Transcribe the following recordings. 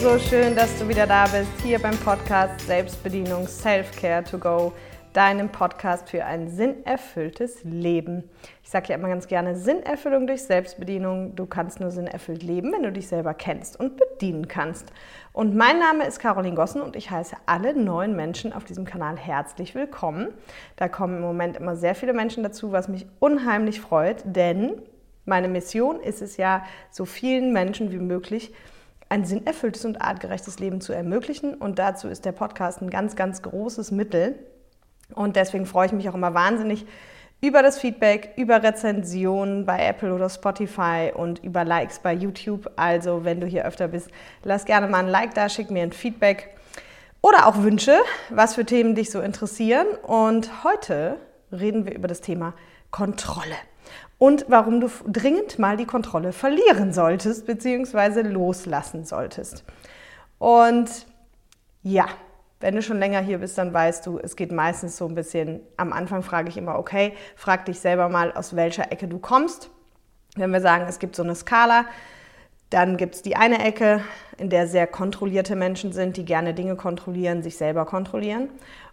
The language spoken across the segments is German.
so schön, dass du wieder da bist, hier beim Podcast Selbstbedienung Self-Care to Go, deinem Podcast für ein sinnerfülltes Leben. Ich sage ja immer ganz gerne Sinnerfüllung durch Selbstbedienung. Du kannst nur sinnerfüllt leben, wenn du dich selber kennst und bedienen kannst. Und mein Name ist Caroline Gossen und ich heiße alle neuen Menschen auf diesem Kanal herzlich willkommen. Da kommen im Moment immer sehr viele Menschen dazu, was mich unheimlich freut, denn meine Mission ist es ja, so vielen Menschen wie möglich ein sinnerfülltes und artgerechtes Leben zu ermöglichen. Und dazu ist der Podcast ein ganz, ganz großes Mittel. Und deswegen freue ich mich auch immer wahnsinnig über das Feedback, über Rezensionen bei Apple oder Spotify und über Likes bei YouTube. Also, wenn du hier öfter bist, lass gerne mal ein Like da, schick mir ein Feedback oder auch Wünsche, was für Themen dich so interessieren. Und heute reden wir über das Thema Kontrolle und warum du dringend mal die Kontrolle verlieren solltest bzw. loslassen solltest. Und ja, wenn du schon länger hier bist, dann weißt du, es geht meistens so ein bisschen, am Anfang frage ich immer, okay, frag dich selber mal, aus welcher Ecke du kommst. Wenn wir sagen, es gibt so eine Skala, dann gibt es die eine Ecke, in der sehr kontrollierte Menschen sind, die gerne Dinge kontrollieren, sich selber kontrollieren.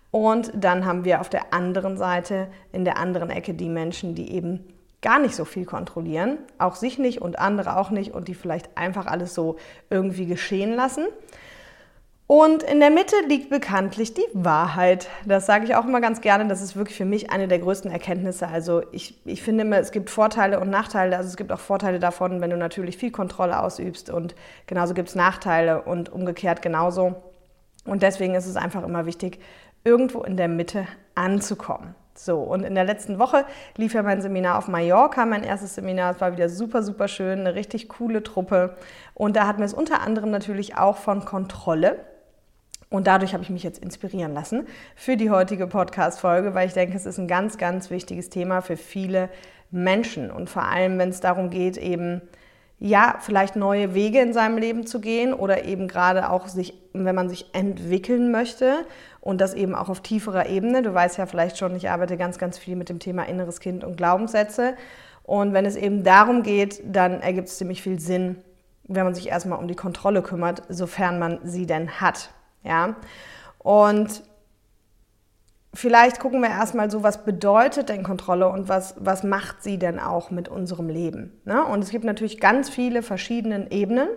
Und dann haben wir auf der anderen Seite, in der anderen Ecke, die Menschen, die eben gar nicht so viel kontrollieren, auch sich nicht und andere auch nicht und die vielleicht einfach alles so irgendwie geschehen lassen. Und in der Mitte liegt bekanntlich die Wahrheit. Das sage ich auch immer ganz gerne. Das ist wirklich für mich eine der größten Erkenntnisse. Also ich, ich finde immer, es gibt Vorteile und Nachteile. Also es gibt auch Vorteile davon, wenn du natürlich viel Kontrolle ausübst. Und genauso gibt es Nachteile und umgekehrt genauso. Und deswegen ist es einfach immer wichtig, irgendwo in der Mitte anzukommen. So, und in der letzten Woche lief ja mein Seminar auf Mallorca, mein erstes Seminar. Es war wieder super, super schön, eine richtig coole Truppe. Und da hatten wir es unter anderem natürlich auch von Kontrolle. Und dadurch habe ich mich jetzt inspirieren lassen für die heutige Podcast-Folge, weil ich denke, es ist ein ganz, ganz wichtiges Thema für viele Menschen. Und vor allem, wenn es darum geht, eben ja, vielleicht neue Wege in seinem Leben zu gehen oder eben gerade auch sich, wenn man sich entwickeln möchte und das eben auch auf tieferer Ebene. Du weißt ja vielleicht schon, ich arbeite ganz, ganz viel mit dem Thema inneres Kind und Glaubenssätze. Und wenn es eben darum geht, dann ergibt es ziemlich viel Sinn, wenn man sich erstmal um die Kontrolle kümmert, sofern man sie denn hat. Ja? Und vielleicht gucken wir erstmal so, was bedeutet denn Kontrolle und was, was macht sie denn auch mit unserem Leben. Ne? Und es gibt natürlich ganz viele verschiedene Ebenen.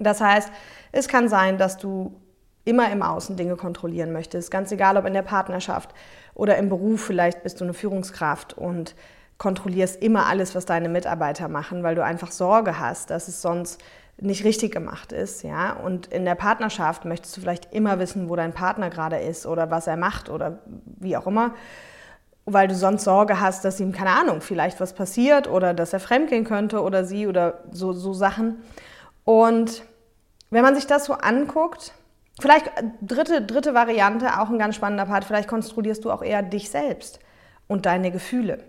Das heißt, es kann sein, dass du immer im Außen Dinge kontrollieren möchtest, ganz egal ob in der Partnerschaft oder im Beruf, vielleicht bist du eine Führungskraft und kontrollierst immer alles, was deine Mitarbeiter machen, weil du einfach Sorge hast, dass es sonst nicht richtig gemacht ist, ja. Und in der Partnerschaft möchtest du vielleicht immer wissen, wo dein Partner gerade ist oder was er macht oder wie auch immer, weil du sonst Sorge hast, dass ihm, keine Ahnung, vielleicht was passiert oder dass er fremdgehen könnte oder sie oder so, so Sachen. Und wenn man sich das so anguckt, vielleicht dritte, dritte Variante, auch ein ganz spannender Part, vielleicht kontrollierst du auch eher dich selbst und deine Gefühle,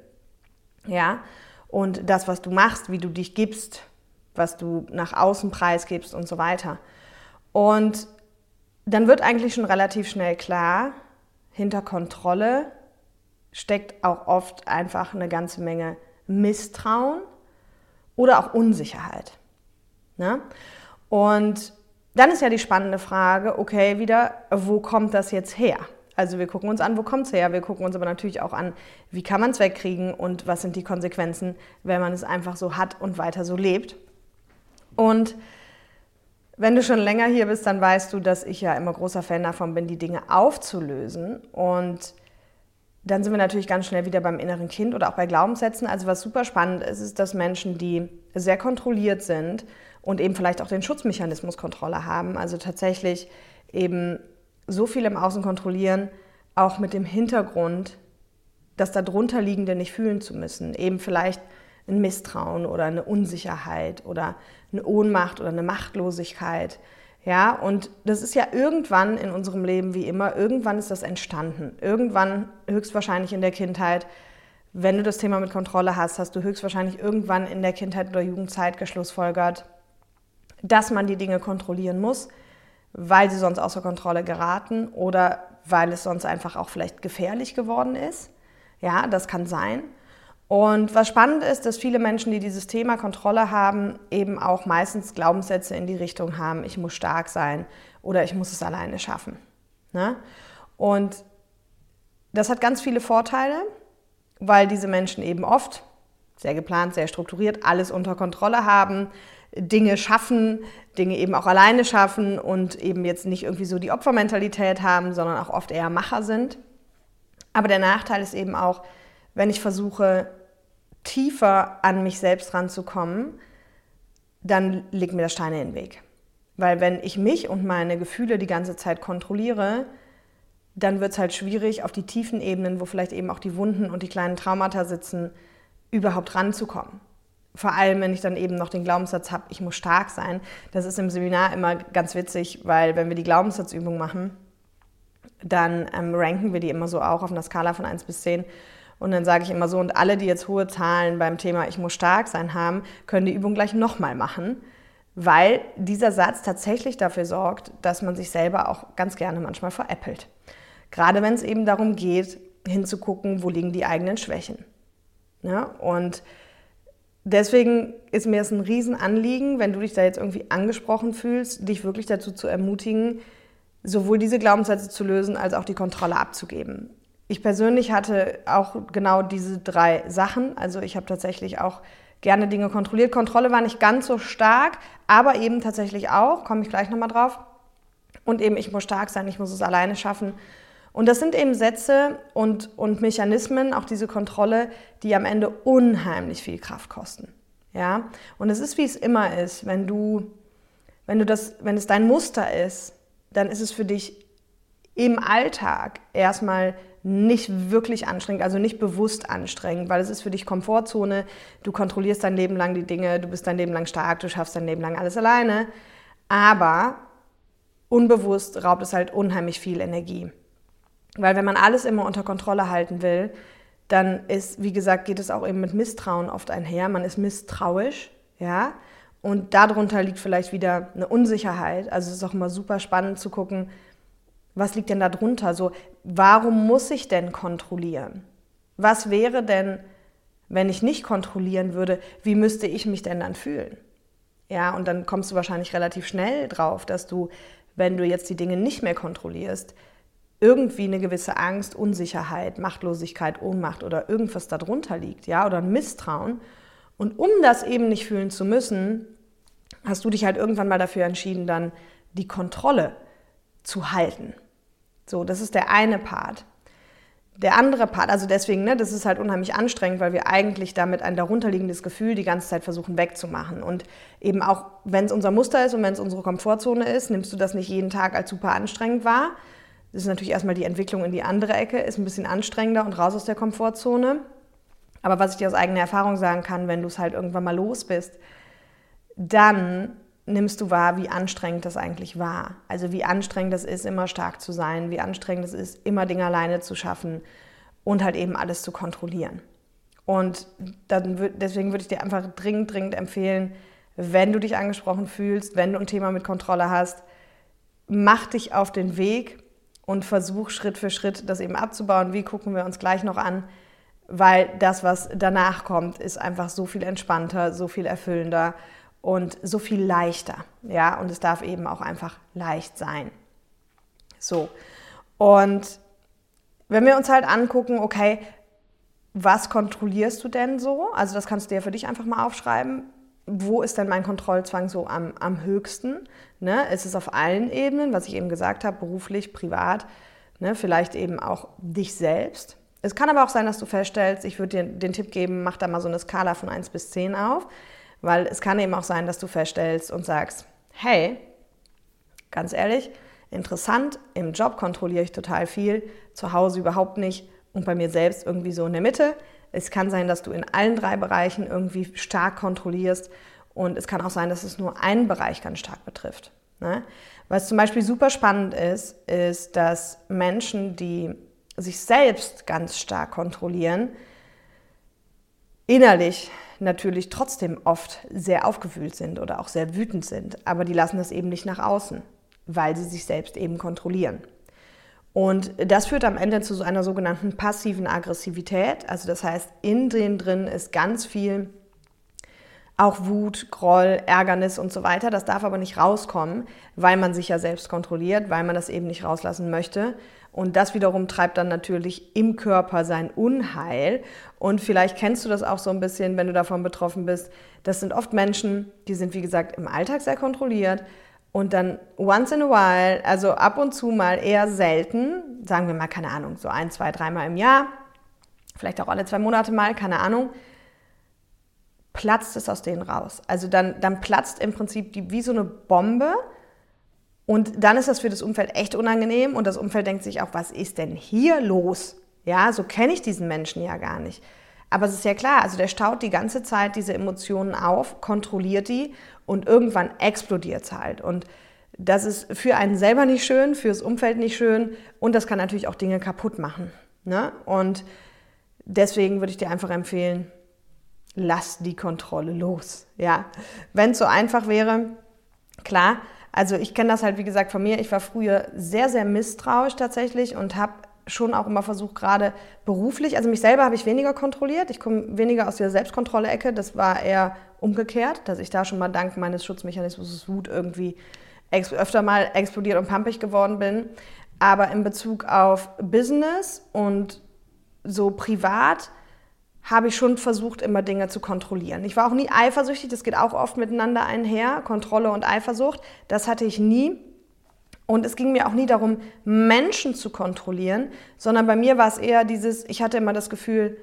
ja. Und das, was du machst, wie du dich gibst, was du nach außen preisgibst und so weiter. Und dann wird eigentlich schon relativ schnell klar, hinter Kontrolle steckt auch oft einfach eine ganze Menge Misstrauen oder auch Unsicherheit. Ne? Und dann ist ja die spannende Frage, okay, wieder, wo kommt das jetzt her? Also wir gucken uns an, wo kommt es her? Wir gucken uns aber natürlich auch an, wie kann man es wegkriegen und was sind die Konsequenzen, wenn man es einfach so hat und weiter so lebt. Und wenn du schon länger hier bist, dann weißt du, dass ich ja immer großer Fan davon bin, die Dinge aufzulösen. Und dann sind wir natürlich ganz schnell wieder beim inneren Kind oder auch bei Glaubenssätzen. Also was super spannend ist, ist, dass Menschen, die sehr kontrolliert sind und eben vielleicht auch den Schutzmechanismus Kontrolle haben, also tatsächlich eben so viel im Außen kontrollieren, auch mit dem Hintergrund, das darunter liegende nicht fühlen zu müssen. Eben vielleicht ein Misstrauen oder eine Unsicherheit oder eine Ohnmacht oder eine Machtlosigkeit. Ja, und das ist ja irgendwann in unserem Leben wie immer, irgendwann ist das entstanden. Irgendwann, höchstwahrscheinlich in der Kindheit, wenn du das Thema mit Kontrolle hast, hast du höchstwahrscheinlich irgendwann in der Kindheit oder Jugendzeit geschlussfolgert, dass man die Dinge kontrollieren muss, weil sie sonst außer Kontrolle geraten oder weil es sonst einfach auch vielleicht gefährlich geworden ist. Ja, das kann sein. Und was spannend ist, dass viele Menschen, die dieses Thema Kontrolle haben, eben auch meistens Glaubenssätze in die Richtung haben, ich muss stark sein oder ich muss es alleine schaffen. Ne? Und das hat ganz viele Vorteile, weil diese Menschen eben oft sehr geplant, sehr strukturiert, alles unter Kontrolle haben, Dinge schaffen, Dinge eben auch alleine schaffen und eben jetzt nicht irgendwie so die Opfermentalität haben, sondern auch oft eher Macher sind. Aber der Nachteil ist eben auch, wenn ich versuche, tiefer an mich selbst ranzukommen, dann legt mir das Steine in den Weg. Weil wenn ich mich und meine Gefühle die ganze Zeit kontrolliere, dann wird es halt schwierig, auf die tiefen Ebenen, wo vielleicht eben auch die Wunden und die kleinen Traumata sitzen, überhaupt ranzukommen. Vor allem, wenn ich dann eben noch den Glaubenssatz habe, ich muss stark sein. Das ist im Seminar immer ganz witzig, weil wenn wir die Glaubenssatzübung machen, dann ähm, ranken wir die immer so auch auf einer Skala von 1 bis 10. Und dann sage ich immer so, und alle, die jetzt hohe Zahlen beim Thema Ich muss stark sein haben, können die Übung gleich nochmal machen, weil dieser Satz tatsächlich dafür sorgt, dass man sich selber auch ganz gerne manchmal veräppelt. Gerade wenn es eben darum geht, hinzugucken, wo liegen die eigenen Schwächen. Ja, und deswegen ist mir es ein Riesenanliegen, wenn du dich da jetzt irgendwie angesprochen fühlst, dich wirklich dazu zu ermutigen, sowohl diese Glaubenssätze zu lösen, als auch die Kontrolle abzugeben. Ich persönlich hatte auch genau diese drei Sachen. Also ich habe tatsächlich auch gerne Dinge kontrolliert. Kontrolle war nicht ganz so stark, aber eben tatsächlich auch, komme ich gleich nochmal drauf. Und eben, ich muss stark sein, ich muss es alleine schaffen. Und das sind eben Sätze und, und Mechanismen, auch diese Kontrolle, die am Ende unheimlich viel Kraft kosten. Ja? Und es ist, wie es immer ist, wenn du, wenn du das, wenn es dein Muster ist, dann ist es für dich im Alltag erstmal nicht wirklich anstrengend, also nicht bewusst anstrengend, weil es ist für dich Komfortzone, du kontrollierst dein Leben lang die Dinge, du bist dein Leben lang stark, du schaffst dein Leben lang alles alleine, aber unbewusst raubt es halt unheimlich viel Energie. Weil wenn man alles immer unter Kontrolle halten will, dann ist, wie gesagt, geht es auch eben mit Misstrauen oft einher. Man ist misstrauisch, ja, und darunter liegt vielleicht wieder eine Unsicherheit. Also es ist auch immer super spannend zu gucken, was liegt denn da drunter? So, warum muss ich denn kontrollieren? Was wäre denn, wenn ich nicht kontrollieren würde, wie müsste ich mich denn dann fühlen? Ja, und dann kommst du wahrscheinlich relativ schnell drauf, dass du, wenn du jetzt die Dinge nicht mehr kontrollierst, irgendwie eine gewisse Angst, Unsicherheit, Machtlosigkeit, Ohnmacht oder irgendwas darunter liegt, ja, oder ein Misstrauen. Und um das eben nicht fühlen zu müssen, hast du dich halt irgendwann mal dafür entschieden, dann die Kontrolle zu halten. So, das ist der eine Part. Der andere Part, also deswegen, ne, das ist halt unheimlich anstrengend, weil wir eigentlich damit ein darunterliegendes Gefühl die ganze Zeit versuchen wegzumachen. Und eben auch, wenn es unser Muster ist und wenn es unsere Komfortzone ist, nimmst du das nicht jeden Tag als super anstrengend wahr. Das ist natürlich erstmal die Entwicklung in die andere Ecke, ist ein bisschen anstrengender und raus aus der Komfortzone. Aber was ich dir aus eigener Erfahrung sagen kann, wenn du es halt irgendwann mal los bist, dann nimmst du wahr, wie anstrengend das eigentlich war. Also wie anstrengend es ist, immer stark zu sein, wie anstrengend es ist, immer Dinge alleine zu schaffen und halt eben alles zu kontrollieren. Und dann, deswegen würde ich dir einfach dringend, dringend empfehlen, wenn du dich angesprochen fühlst, wenn du ein Thema mit Kontrolle hast, mach dich auf den Weg und versuch Schritt für Schritt das eben abzubauen. Wie gucken wir uns gleich noch an? Weil das, was danach kommt, ist einfach so viel entspannter, so viel erfüllender und so viel leichter. Ja, und es darf eben auch einfach leicht sein. So. Und wenn wir uns halt angucken, okay, was kontrollierst du denn so? Also das kannst du dir für dich einfach mal aufschreiben. Wo ist denn mein Kontrollzwang so am, am höchsten? Ne? Ist es auf allen Ebenen, was ich eben gesagt habe, beruflich, privat, ne? vielleicht eben auch dich selbst. Es kann aber auch sein, dass du feststellst, ich würde dir den Tipp geben, mach da mal so eine Skala von 1 bis 10 auf. Weil es kann eben auch sein, dass du feststellst und sagst, hey, ganz ehrlich, interessant, im Job kontrolliere ich total viel, zu Hause überhaupt nicht und bei mir selbst irgendwie so in der Mitte. Es kann sein, dass du in allen drei Bereichen irgendwie stark kontrollierst und es kann auch sein, dass es nur einen Bereich ganz stark betrifft. Ne? Was zum Beispiel super spannend ist, ist, dass Menschen, die sich selbst ganz stark kontrollieren, innerlich natürlich trotzdem oft sehr aufgewühlt sind oder auch sehr wütend sind, aber die lassen das eben nicht nach außen, weil sie sich selbst eben kontrollieren. Und das führt am Ende zu so einer sogenannten passiven Aggressivität. Also das heißt, in denen drin ist ganz viel auch Wut, Groll, Ärgernis und so weiter. Das darf aber nicht rauskommen, weil man sich ja selbst kontrolliert, weil man das eben nicht rauslassen möchte. Und das wiederum treibt dann natürlich im Körper sein Unheil. Und vielleicht kennst du das auch so ein bisschen, wenn du davon betroffen bist. Das sind oft Menschen, die sind, wie gesagt, im Alltag sehr kontrolliert und dann once in a while, also ab und zu mal eher selten, sagen wir mal, keine Ahnung, so ein, zwei, dreimal im Jahr, vielleicht auch alle zwei Monate mal, keine Ahnung, platzt es aus denen raus. Also dann, dann platzt im Prinzip die, wie so eine Bombe und dann ist das für das Umfeld echt unangenehm und das Umfeld denkt sich auch, was ist denn hier los? Ja, so kenne ich diesen Menschen ja gar nicht. Aber es ist ja klar, also der staut die ganze Zeit diese Emotionen auf, kontrolliert die und irgendwann explodiert es halt. Und das ist für einen selber nicht schön, fürs Umfeld nicht schön und das kann natürlich auch Dinge kaputt machen. Ne? Und deswegen würde ich dir einfach empfehlen, lass die Kontrolle los. Ja, wenn es so einfach wäre, klar. Also ich kenne das halt wie gesagt von mir. Ich war früher sehr sehr misstrauisch tatsächlich und habe schon auch immer versucht, gerade beruflich, also mich selber habe ich weniger kontrolliert. Ich komme weniger aus der Selbstkontrolle-Ecke. Das war eher umgekehrt, dass ich da schon mal dank meines Schutzmechanismus Wut irgendwie öfter mal explodiert und pampig geworden bin. Aber in Bezug auf Business und so privat habe ich schon versucht, immer Dinge zu kontrollieren. Ich war auch nie eifersüchtig, das geht auch oft miteinander einher, Kontrolle und Eifersucht. Das hatte ich nie. Und es ging mir auch nie darum, Menschen zu kontrollieren, sondern bei mir war es eher dieses, ich hatte immer das Gefühl,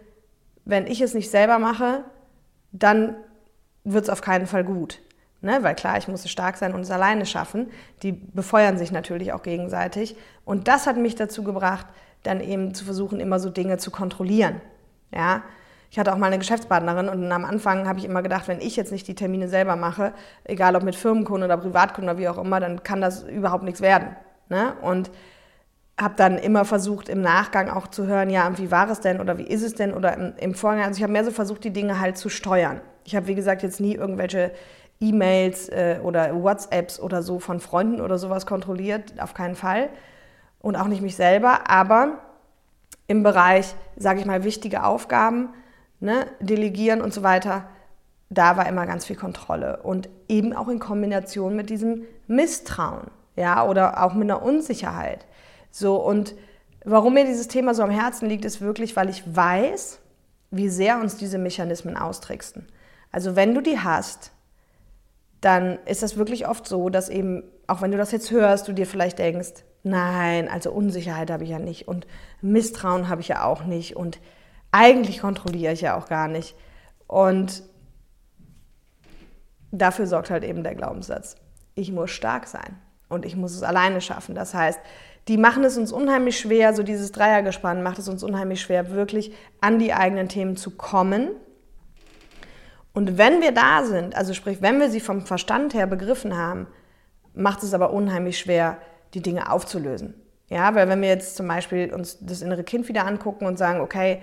wenn ich es nicht selber mache, dann wird es auf keinen Fall gut. Ne? Weil klar, ich musste stark sein und es alleine schaffen. Die befeuern sich natürlich auch gegenseitig. Und das hat mich dazu gebracht, dann eben zu versuchen, immer so Dinge zu kontrollieren. Ja? Ich hatte auch mal eine Geschäftspartnerin und am Anfang habe ich immer gedacht, wenn ich jetzt nicht die Termine selber mache, egal ob mit Firmenkunden oder Privatkunden oder wie auch immer, dann kann das überhaupt nichts werden. Ne? Und habe dann immer versucht, im Nachgang auch zu hören, ja, wie war es denn oder wie ist es denn oder im, im Vorgang. Also ich habe mehr so versucht, die Dinge halt zu steuern. Ich habe, wie gesagt, jetzt nie irgendwelche E-Mails äh, oder WhatsApps oder so von Freunden oder sowas kontrolliert, auf keinen Fall. Und auch nicht mich selber, aber im Bereich, sage ich mal, wichtige Aufgaben ne, delegieren und so weiter, da war immer ganz viel Kontrolle. Und eben auch in Kombination mit diesem Misstrauen, ja, oder auch mit einer Unsicherheit. So, und warum mir dieses Thema so am Herzen liegt, ist wirklich, weil ich weiß, wie sehr uns diese Mechanismen austricksten. Also wenn du die hast, dann ist das wirklich oft so, dass eben, auch wenn du das jetzt hörst, du dir vielleicht denkst, nein, also Unsicherheit habe ich ja nicht und Misstrauen habe ich ja auch nicht und eigentlich kontrolliere ich ja auch gar nicht. Und dafür sorgt halt eben der Glaubenssatz. Ich muss stark sein und ich muss es alleine schaffen. Das heißt, die machen es uns unheimlich schwer, so dieses Dreiergespann macht es uns unheimlich schwer, wirklich an die eigenen Themen zu kommen. Und wenn wir da sind, also sprich, wenn wir sie vom Verstand her begriffen haben, macht es aber unheimlich schwer, die Dinge aufzulösen. Ja, weil wenn wir jetzt zum Beispiel uns das innere Kind wieder angucken und sagen, okay,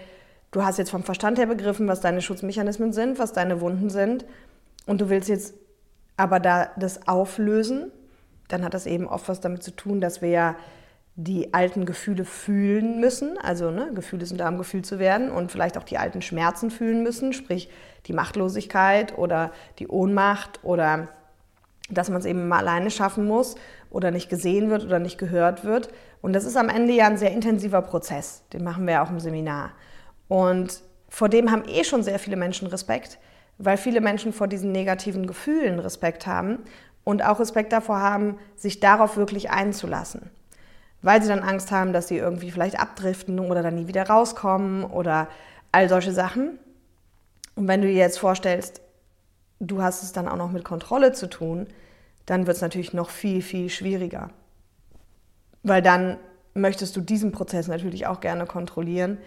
du hast jetzt vom Verstand her begriffen, was deine Schutzmechanismen sind, was deine Wunden sind und du willst jetzt aber da das auflösen, dann hat das eben oft was damit zu tun, dass wir ja die alten Gefühle fühlen müssen. Also ne, Gefühle sind da, um gefühlt zu werden und vielleicht auch die alten Schmerzen fühlen müssen, sprich die Machtlosigkeit oder die Ohnmacht oder dass man es eben mal alleine schaffen muss oder nicht gesehen wird oder nicht gehört wird. Und das ist am Ende ja ein sehr intensiver Prozess. Den machen wir ja auch im Seminar. Und vor dem haben eh schon sehr viele Menschen Respekt, weil viele Menschen vor diesen negativen Gefühlen Respekt haben und auch Respekt davor haben, sich darauf wirklich einzulassen. Weil sie dann Angst haben, dass sie irgendwie vielleicht abdriften oder dann nie wieder rauskommen oder all solche Sachen. Und wenn du dir jetzt vorstellst, du hast es dann auch noch mit Kontrolle zu tun, dann wird es natürlich noch viel, viel schwieriger. Weil dann möchtest du diesen Prozess natürlich auch gerne kontrollieren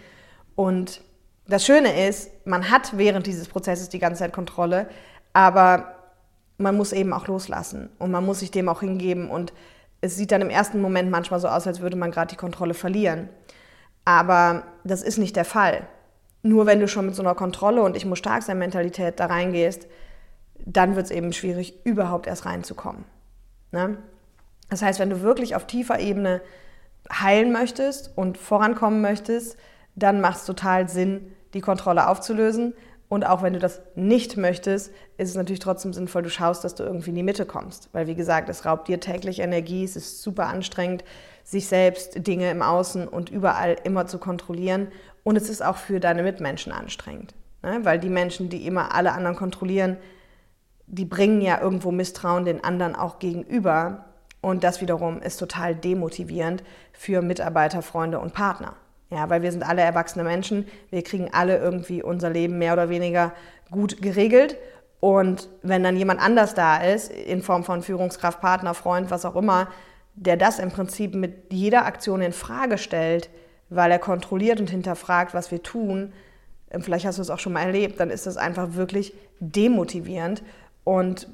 und das Schöne ist, man hat während dieses Prozesses die ganze Zeit Kontrolle, aber man muss eben auch loslassen und man muss sich dem auch hingeben. Und es sieht dann im ersten Moment manchmal so aus, als würde man gerade die Kontrolle verlieren. Aber das ist nicht der Fall. Nur wenn du schon mit so einer Kontrolle und ich muss stark sein Mentalität da reingehst, dann wird es eben schwierig, überhaupt erst reinzukommen. Ne? Das heißt, wenn du wirklich auf tiefer Ebene heilen möchtest und vorankommen möchtest, dann macht es total Sinn, die Kontrolle aufzulösen. Und auch wenn du das nicht möchtest, ist es natürlich trotzdem sinnvoll, du schaust, dass du irgendwie in die Mitte kommst. Weil, wie gesagt, es raubt dir täglich Energie, es ist super anstrengend, sich selbst, Dinge im Außen und überall immer zu kontrollieren. Und es ist auch für deine Mitmenschen anstrengend. Ne? Weil die Menschen, die immer alle anderen kontrollieren, die bringen ja irgendwo Misstrauen den anderen auch gegenüber. Und das wiederum ist total demotivierend für Mitarbeiter, Freunde und Partner. Ja, weil wir sind alle erwachsene Menschen, wir kriegen alle irgendwie unser Leben mehr oder weniger gut geregelt. Und wenn dann jemand anders da ist, in Form von Führungskraft, Partner, Freund, was auch immer, der das im Prinzip mit jeder Aktion in Frage stellt, weil er kontrolliert und hinterfragt, was wir tun, ähm, vielleicht hast du es auch schon mal erlebt, dann ist das einfach wirklich demotivierend und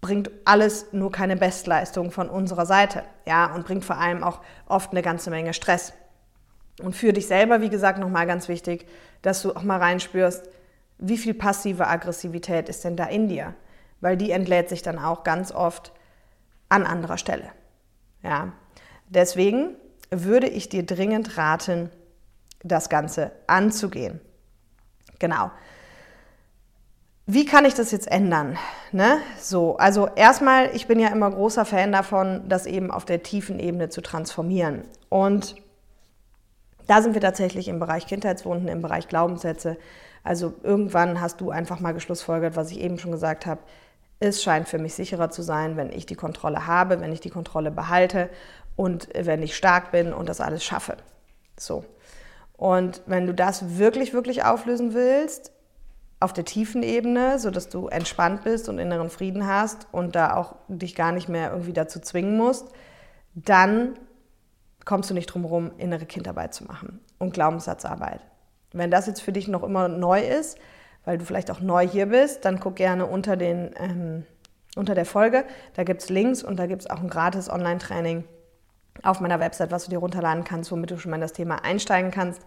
bringt alles nur keine Bestleistung von unserer Seite. Ja, und bringt vor allem auch oft eine ganze Menge Stress. Und für dich selber, wie gesagt, nochmal ganz wichtig, dass du auch mal reinspürst, wie viel passive Aggressivität ist denn da in dir? Weil die entlädt sich dann auch ganz oft an anderer Stelle. Ja, deswegen würde ich dir dringend raten, das Ganze anzugehen. Genau. Wie kann ich das jetzt ändern? Ne? So, also erstmal, ich bin ja immer großer Fan davon, das eben auf der tiefen Ebene zu transformieren. Und da sind wir tatsächlich im Bereich Kindheitswunden, im Bereich Glaubenssätze. Also irgendwann hast du einfach mal geschlussfolgert, was ich eben schon gesagt habe. Es scheint für mich sicherer zu sein, wenn ich die Kontrolle habe, wenn ich die Kontrolle behalte und wenn ich stark bin und das alles schaffe. So. Und wenn du das wirklich, wirklich auflösen willst, auf der tiefen Ebene, sodass du entspannt bist und inneren Frieden hast und da auch dich gar nicht mehr irgendwie dazu zwingen musst, dann kommst du nicht drum herum, innere Kindarbeit zu machen und Glaubenssatzarbeit. Wenn das jetzt für dich noch immer neu ist, weil du vielleicht auch neu hier bist, dann guck gerne unter, den, ähm, unter der Folge. Da gibt es Links und da gibt es auch ein gratis Online-Training auf meiner Website, was du dir runterladen kannst, womit du schon mal in das Thema einsteigen kannst.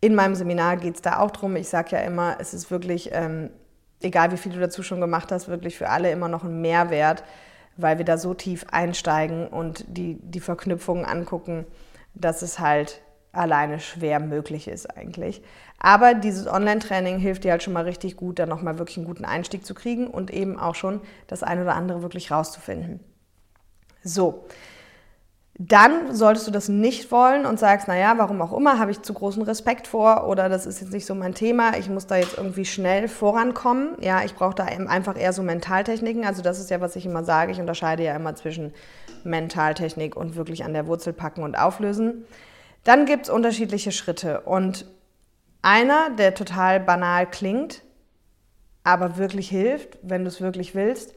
In meinem Seminar geht es da auch drum. Ich sage ja immer, es ist wirklich, ähm, egal wie viel du dazu schon gemacht hast, wirklich für alle immer noch ein Mehrwert, weil wir da so tief einsteigen und die, die Verknüpfungen angucken, dass es halt alleine schwer möglich ist eigentlich. Aber dieses Online-Training hilft dir halt schon mal richtig gut, da nochmal wirklich einen guten Einstieg zu kriegen und eben auch schon das eine oder andere wirklich rauszufinden. So, dann solltest du das nicht wollen und sagst, naja, warum auch immer, habe ich zu großen Respekt vor oder das ist jetzt nicht so mein Thema, ich muss da jetzt irgendwie schnell vorankommen. Ja, ich brauche da einfach eher so Mentaltechniken. Also das ist ja, was ich immer sage. Ich unterscheide ja immer zwischen Mentaltechnik und wirklich an der Wurzel packen und auflösen. Dann gibt es unterschiedliche Schritte und einer, der total banal klingt, aber wirklich hilft, wenn du es wirklich willst,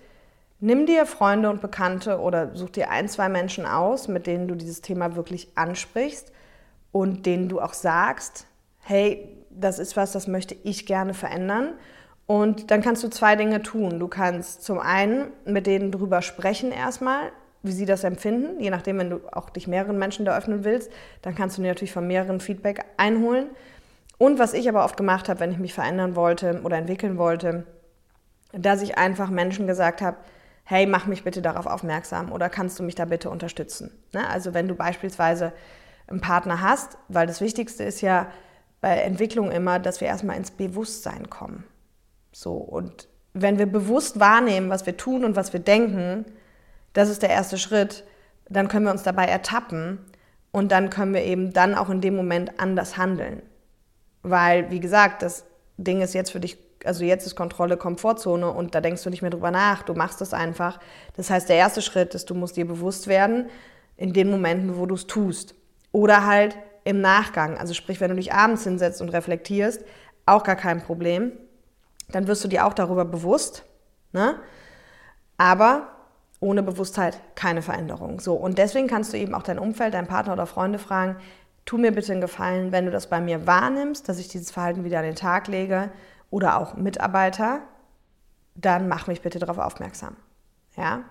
Nimm dir Freunde und Bekannte oder such dir ein, zwei Menschen aus, mit denen du dieses Thema wirklich ansprichst und denen du auch sagst, hey, das ist was, das möchte ich gerne verändern. Und dann kannst du zwei Dinge tun. Du kannst zum einen mit denen drüber sprechen erstmal, wie sie das empfinden. Je nachdem, wenn du auch dich mehreren Menschen da öffnen willst, dann kannst du dir natürlich von mehreren Feedback einholen. Und was ich aber oft gemacht habe, wenn ich mich verändern wollte oder entwickeln wollte, dass ich einfach Menschen gesagt habe, hey, mach mich bitte darauf aufmerksam oder kannst du mich da bitte unterstützen? Ne? Also wenn du beispielsweise einen Partner hast, weil das Wichtigste ist ja bei Entwicklung immer, dass wir erstmal ins Bewusstsein kommen. So, und wenn wir bewusst wahrnehmen, was wir tun und was wir denken, das ist der erste Schritt, dann können wir uns dabei ertappen und dann können wir eben dann auch in dem Moment anders handeln. Weil, wie gesagt, das Ding ist jetzt für dich also jetzt ist Kontrolle Komfortzone und da denkst du nicht mehr drüber nach, du machst es einfach. Das heißt, der erste Schritt ist, du musst dir bewusst werden in den Momenten, wo du es tust. Oder halt im Nachgang, also sprich, wenn du dich abends hinsetzt und reflektierst, auch gar kein Problem. Dann wirst du dir auch darüber bewusst. Ne? Aber ohne Bewusstheit keine Veränderung. So, und deswegen kannst du eben auch dein Umfeld, deinen Partner oder Freunde fragen, tu mir bitte einen Gefallen, wenn du das bei mir wahrnimmst, dass ich dieses Verhalten wieder an den Tag lege, oder auch Mitarbeiter, dann mach mich bitte darauf aufmerksam. Ja?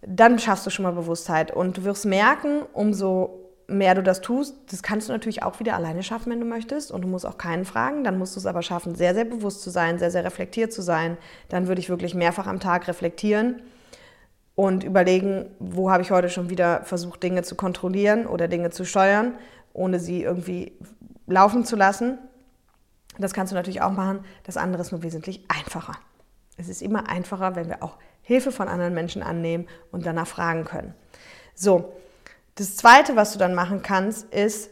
Dann schaffst du schon mal Bewusstheit und du wirst merken, umso mehr du das tust, das kannst du natürlich auch wieder alleine schaffen, wenn du möchtest. Und du musst auch keinen fragen. Dann musst du es aber schaffen, sehr, sehr bewusst zu sein, sehr, sehr reflektiert zu sein. Dann würde ich wirklich mehrfach am Tag reflektieren. und überlegen, wo habe ich heute schon wieder versucht, Dinge zu kontrollieren oder Dinge zu steuern, ohne sie irgendwie laufen zu lassen. Das kannst du natürlich auch machen. Das andere ist nur wesentlich einfacher. Es ist immer einfacher, wenn wir auch Hilfe von anderen Menschen annehmen und danach fragen können. So, das Zweite, was du dann machen kannst, ist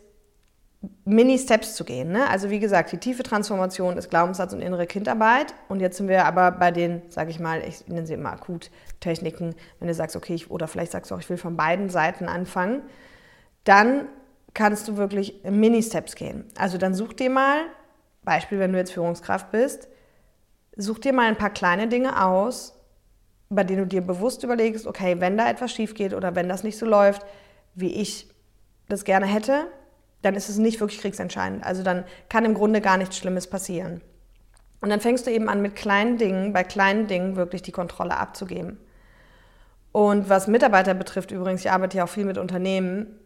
Mini-Steps zu gehen. Ne? Also wie gesagt, die tiefe Transformation ist Glaubenssatz und innere Kindarbeit. Und jetzt sind wir aber bei den, sage ich mal, ich nenne sie immer Akuttechniken. Wenn du sagst, okay, ich, oder vielleicht sagst du auch, ich will von beiden Seiten anfangen, dann kannst du wirklich Mini-Steps gehen. Also dann such dir mal, Beispiel, wenn du jetzt Führungskraft bist, such dir mal ein paar kleine Dinge aus, bei denen du dir bewusst überlegst, okay, wenn da etwas schief geht oder wenn das nicht so läuft, wie ich das gerne hätte, dann ist es nicht wirklich kriegsentscheidend. Also dann kann im Grunde gar nichts Schlimmes passieren. Und dann fängst du eben an, mit kleinen Dingen, bei kleinen Dingen wirklich die Kontrolle abzugeben. Und was Mitarbeiter betrifft, übrigens, ich arbeite ja auch viel mit Unternehmen,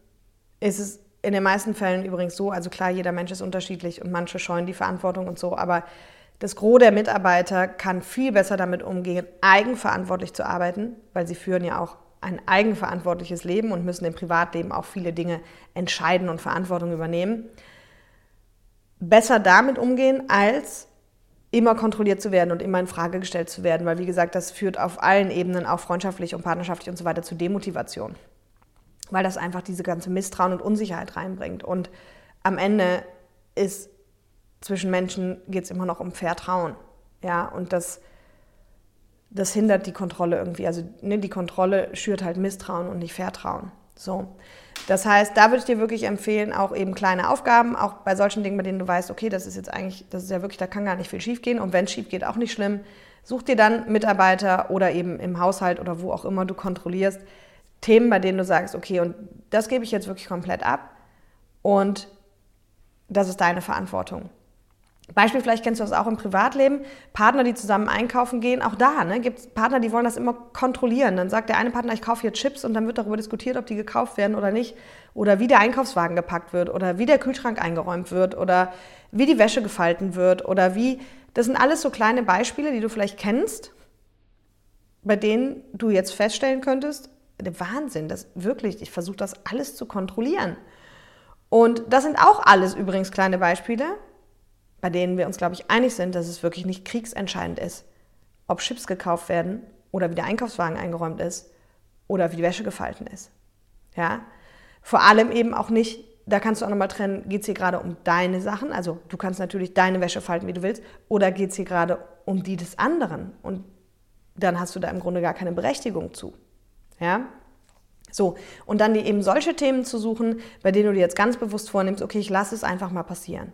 ist es in den meisten Fällen übrigens so, also klar, jeder Mensch ist unterschiedlich und manche scheuen die Verantwortung und so, aber das Gros der Mitarbeiter kann viel besser damit umgehen, eigenverantwortlich zu arbeiten, weil sie führen ja auch ein eigenverantwortliches Leben und müssen im Privatleben auch viele Dinge entscheiden und Verantwortung übernehmen. Besser damit umgehen, als immer kontrolliert zu werden und immer in Frage gestellt zu werden, weil wie gesagt, das führt auf allen Ebenen, auch freundschaftlich und partnerschaftlich und so weiter, zu Demotivation, weil das einfach diese ganze Misstrauen und Unsicherheit reinbringt. Und am Ende ist zwischen Menschen geht es immer noch um Vertrauen. Ja, und das, das hindert die Kontrolle irgendwie. Also ne, die Kontrolle schürt halt Misstrauen und nicht Vertrauen. So. Das heißt, da würde ich dir wirklich empfehlen, auch eben kleine Aufgaben, auch bei solchen Dingen, bei denen du weißt, okay, das ist jetzt eigentlich, das ist ja wirklich, da kann gar nicht viel schief gehen. Und wenn es schief geht, auch nicht schlimm. Such dir dann Mitarbeiter oder eben im Haushalt oder wo auch immer du kontrollierst, Themen, bei denen du sagst, okay, und das gebe ich jetzt wirklich komplett ab. Und das ist deine Verantwortung. Beispiel, vielleicht kennst du das auch im Privatleben, Partner, die zusammen einkaufen gehen, auch da ne, gibt es Partner, die wollen das immer kontrollieren. Dann sagt der eine Partner, ich kaufe hier Chips und dann wird darüber diskutiert, ob die gekauft werden oder nicht. Oder wie der Einkaufswagen gepackt wird oder wie der Kühlschrank eingeräumt wird oder wie die Wäsche gefalten wird oder wie. Das sind alles so kleine Beispiele, die du vielleicht kennst, bei denen du jetzt feststellen könntest, der Wahnsinn, das wirklich, ich versuche das alles zu kontrollieren. Und das sind auch alles übrigens kleine Beispiele, bei denen wir uns, glaube ich, einig sind, dass es wirklich nicht kriegsentscheidend ist, ob Chips gekauft werden oder wie der Einkaufswagen eingeräumt ist oder wie die Wäsche gefalten ist. Ja? Vor allem eben auch nicht, da kannst du auch nochmal trennen, geht es hier gerade um deine Sachen, also du kannst natürlich deine Wäsche falten, wie du willst, oder geht es hier gerade um die des anderen und dann hast du da im Grunde gar keine Berechtigung zu. Ja? So, und dann eben solche Themen zu suchen, bei denen du dir jetzt ganz bewusst vornimmst, okay, ich lasse es einfach mal passieren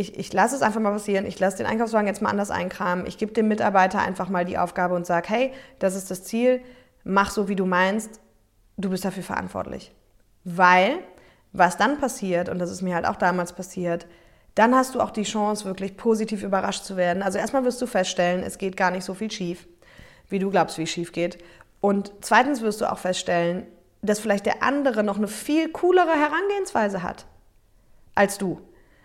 ich, ich lasse es einfach mal passieren, ich lasse den Einkaufswagen jetzt mal anders einkramen, ich gebe dem Mitarbeiter einfach mal die Aufgabe und sage, hey, das ist das Ziel, mach so, wie du meinst, du bist dafür verantwortlich. Weil, was dann passiert, und das ist mir halt auch damals passiert, dann hast du auch die Chance, wirklich positiv überrascht zu werden. Also erstmal wirst du feststellen, es geht gar nicht so viel schief, wie du glaubst, wie es schief geht. Und zweitens wirst du auch feststellen, dass vielleicht der andere noch eine viel coolere Herangehensweise hat als du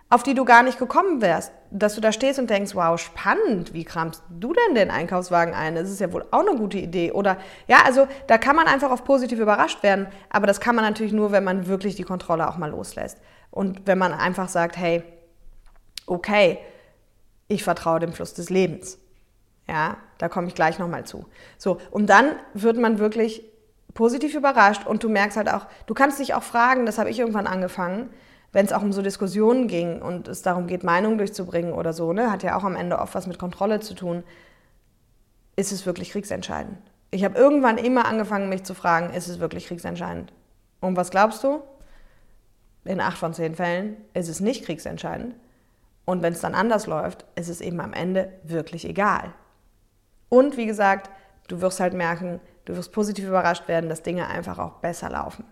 auf die du gar nicht gekommen wärst. Dass du da stehst und denkst, wow, spannend, wie kramst du denn den Einkaufswagen ein? Das ist ja wohl auch eine gute Idee. Oder ja, also da kann man einfach auf positiv überrascht werden, aber das kann man natürlich nur, wenn man wirklich die Kontrolle auch mal loslässt. Und wenn man einfach sagt, hey, okay, ich vertraue dem Fluss des Lebens. Ja, da komme ich gleich nochmal zu. So, und dann wird man wirklich positiv überrascht und du merkst halt auch, du kannst dich auch fragen, das habe ich irgendwann angefangen, wenn es auch um so Diskussionen ging und es darum geht, Meinungen durchzubringen oder so, ne, hat ja auch am Ende oft was mit Kontrolle zu tun, ist es wirklich kriegsentscheidend. Ich habe irgendwann immer angefangen, mich zu fragen, ist es wirklich kriegsentscheidend? Und was glaubst du? In acht von zehn Fällen ist es nicht kriegsentscheidend. Und wenn es dann anders läuft, ist es eben am Ende wirklich egal. Und wie gesagt, du wirst halt merken, du wirst positiv überrascht werden, dass Dinge einfach auch besser laufen.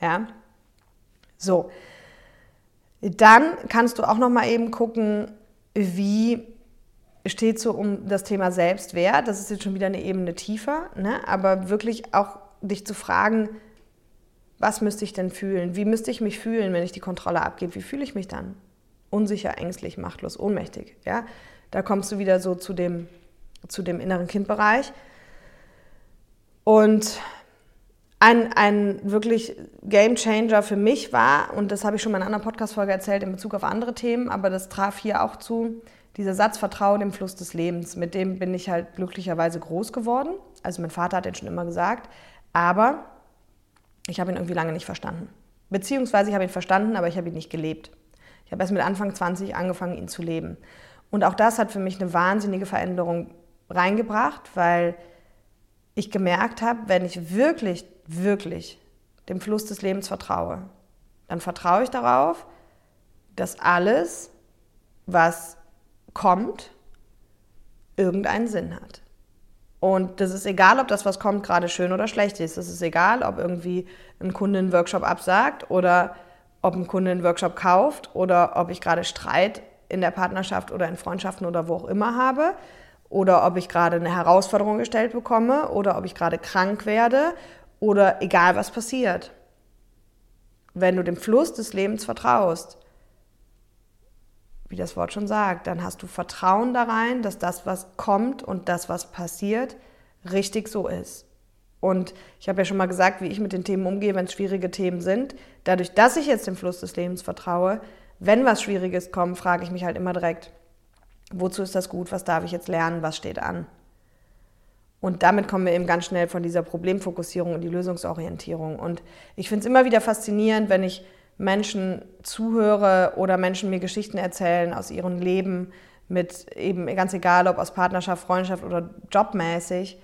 Ja? So, dann kannst du auch noch mal eben gucken, wie steht so um das Thema Selbstwert. Das ist jetzt schon wieder eine Ebene tiefer, ne? aber wirklich auch dich zu fragen, was müsste ich denn fühlen? Wie müsste ich mich fühlen, wenn ich die Kontrolle abgebe? Wie fühle ich mich dann? Unsicher, ängstlich, machtlos, ohnmächtig. Ja? Da kommst du wieder so zu dem, zu dem inneren Kindbereich. Und ein, ein wirklich Game Changer für mich war, und das habe ich schon mal in einer anderen Podcast-Folge erzählt in Bezug auf andere Themen, aber das traf hier auch zu, dieser Satz Vertrauen dem Fluss des Lebens, mit dem bin ich halt glücklicherweise groß geworden. Also mein Vater hat den schon immer gesagt, aber ich habe ihn irgendwie lange nicht verstanden. Beziehungsweise ich habe ihn verstanden, aber ich habe ihn nicht gelebt. Ich habe erst mit Anfang 20 angefangen, ihn zu leben. Und auch das hat für mich eine wahnsinnige Veränderung reingebracht, weil ich gemerkt habe, wenn ich wirklich, wirklich dem Fluss des Lebens vertraue, dann vertraue ich darauf, dass alles, was kommt, irgendeinen Sinn hat. Und das ist egal, ob das, was kommt, gerade schön oder schlecht ist. Es ist egal, ob irgendwie ein Kunde einen Workshop absagt oder ob ein Kunde einen Workshop kauft oder ob ich gerade Streit in der Partnerschaft oder in Freundschaften oder wo auch immer habe oder ob ich gerade eine Herausforderung gestellt bekomme oder ob ich gerade krank werde oder egal was passiert. Wenn du dem Fluss des Lebens vertraust, wie das Wort schon sagt, dann hast du Vertrauen da rein, dass das, was kommt und das, was passiert, richtig so ist. Und ich habe ja schon mal gesagt, wie ich mit den Themen umgehe, wenn es schwierige Themen sind. Dadurch, dass ich jetzt dem Fluss des Lebens vertraue, wenn was Schwieriges kommt, frage ich mich halt immer direkt, wozu ist das gut, was darf ich jetzt lernen, was steht an. Und damit kommen wir eben ganz schnell von dieser Problemfokussierung in die Lösungsorientierung. Und ich finde es immer wieder faszinierend, wenn ich Menschen zuhöre oder Menschen mir Geschichten erzählen aus ihrem Leben mit eben ganz egal, ob aus Partnerschaft, Freundschaft oder jobmäßig,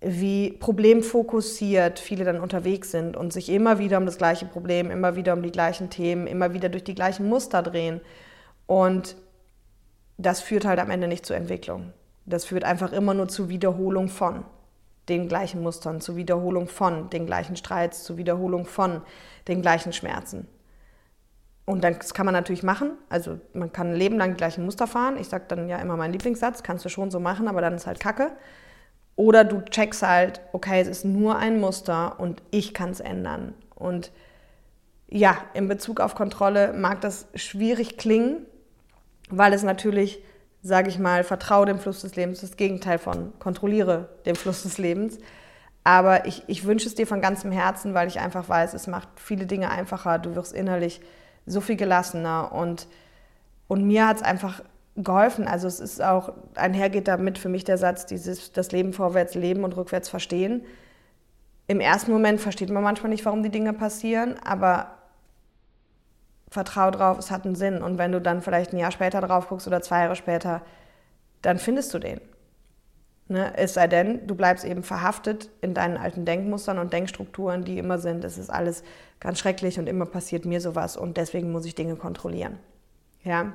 wie problemfokussiert viele dann unterwegs sind und sich immer wieder um das gleiche Problem, immer wieder um die gleichen Themen, immer wieder durch die gleichen Muster drehen. Und das führt halt am Ende nicht zur Entwicklung. Das führt einfach immer nur zu Wiederholung von den gleichen Mustern, zu Wiederholung von den gleichen Streits, zu Wiederholung von den gleichen Schmerzen. Und das kann man natürlich machen. Also man kann ein Leben lang die gleichen Muster fahren. Ich sage dann ja immer meinen Lieblingssatz, kannst du schon so machen, aber dann ist halt Kacke. Oder du checkst halt, okay, es ist nur ein Muster und ich kann es ändern. Und ja, in Bezug auf Kontrolle mag das schwierig klingen, weil es natürlich, sage ich mal, vertraue dem Fluss des Lebens, das Gegenteil von kontrolliere den Fluss des Lebens. Aber ich, ich wünsche es dir von ganzem Herzen, weil ich einfach weiß, es macht viele Dinge einfacher. Du wirst innerlich so viel gelassener und, und mir hat es einfach geholfen. Also es ist auch, einhergeht damit für mich der Satz, dieses das Leben vorwärts leben und rückwärts verstehen. Im ersten Moment versteht man manchmal nicht, warum die Dinge passieren, aber vertrau drauf, es hat einen Sinn. Und wenn du dann vielleicht ein Jahr später drauf guckst oder zwei Jahre später, dann findest du den. Ne? Es sei denn, du bleibst eben verhaftet in deinen alten Denkmustern und Denkstrukturen, die immer sind, es ist alles ganz schrecklich und immer passiert mir sowas und deswegen muss ich Dinge kontrollieren. Ja?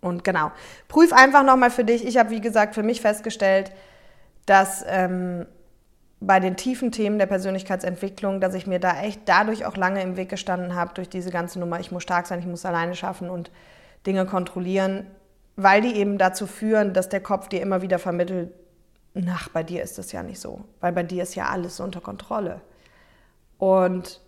Und genau, prüf einfach nochmal für dich. Ich habe, wie gesagt, für mich festgestellt, dass ähm, bei den tiefen Themen der Persönlichkeitsentwicklung, dass ich mir da echt dadurch auch lange im Weg gestanden habe, durch diese ganze Nummer, ich muss stark sein, ich muss alleine schaffen und Dinge kontrollieren, weil die eben dazu führen, dass der Kopf dir immer wieder vermittelt, ach, bei dir ist das ja nicht so, weil bei dir ist ja alles unter Kontrolle. Und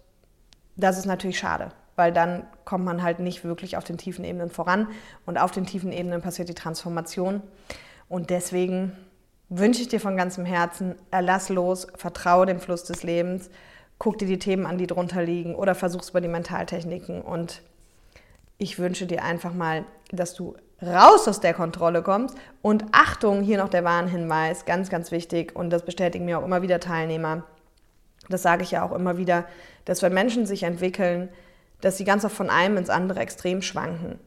das ist natürlich schade, weil dann kommt man halt nicht wirklich auf den tiefen Ebenen voran und auf den tiefen Ebenen passiert die Transformation. Und deswegen wünsche ich dir von ganzem Herzen, erlass los, vertraue dem Fluss des Lebens, guck dir die Themen an, die drunter liegen oder versuch's über die Mentaltechniken und ich wünsche dir einfach mal, dass du raus aus der Kontrolle kommst. Und Achtung, hier noch der Warnhinweis, ganz, ganz wichtig, und das bestätigen mir auch immer wieder Teilnehmer. Das sage ich ja auch immer wieder, dass wenn Menschen sich entwickeln, dass sie ganz oft von einem ins andere extrem schwanken.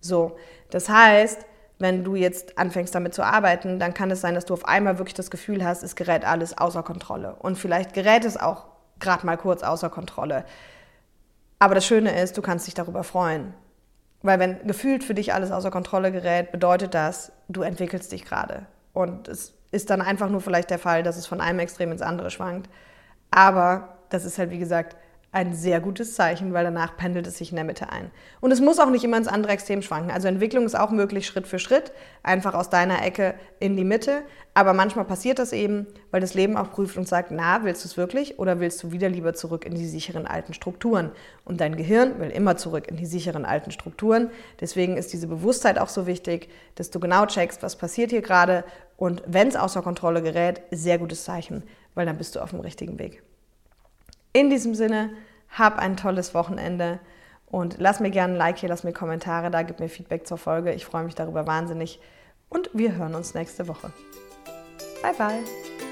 So, das heißt, wenn du jetzt anfängst damit zu arbeiten, dann kann es sein, dass du auf einmal wirklich das Gefühl hast, es gerät alles außer Kontrolle. Und vielleicht gerät es auch gerade mal kurz außer Kontrolle. Aber das Schöne ist, du kannst dich darüber freuen. Weil wenn gefühlt für dich alles außer Kontrolle gerät, bedeutet das, du entwickelst dich gerade. Und es ist dann einfach nur vielleicht der Fall, dass es von einem Extrem ins andere schwankt. Aber das ist halt, wie gesagt, ein sehr gutes Zeichen, weil danach pendelt es sich in der Mitte ein. Und es muss auch nicht immer ins andere Extrem schwanken. Also Entwicklung ist auch möglich Schritt für Schritt, einfach aus deiner Ecke in die Mitte. Aber manchmal passiert das eben, weil das Leben auch prüft und sagt, na, willst du es wirklich oder willst du wieder lieber zurück in die sicheren alten Strukturen? Und dein Gehirn will immer zurück in die sicheren alten Strukturen. Deswegen ist diese Bewusstheit auch so wichtig, dass du genau checkst, was passiert hier gerade. Und wenn es außer Kontrolle gerät, sehr gutes Zeichen weil dann bist du auf dem richtigen Weg. In diesem Sinne, hab ein tolles Wochenende und lass mir gerne ein Like hier, lass mir Kommentare da, gib mir Feedback zur Folge. Ich freue mich darüber wahnsinnig und wir hören uns nächste Woche. Bye, bye.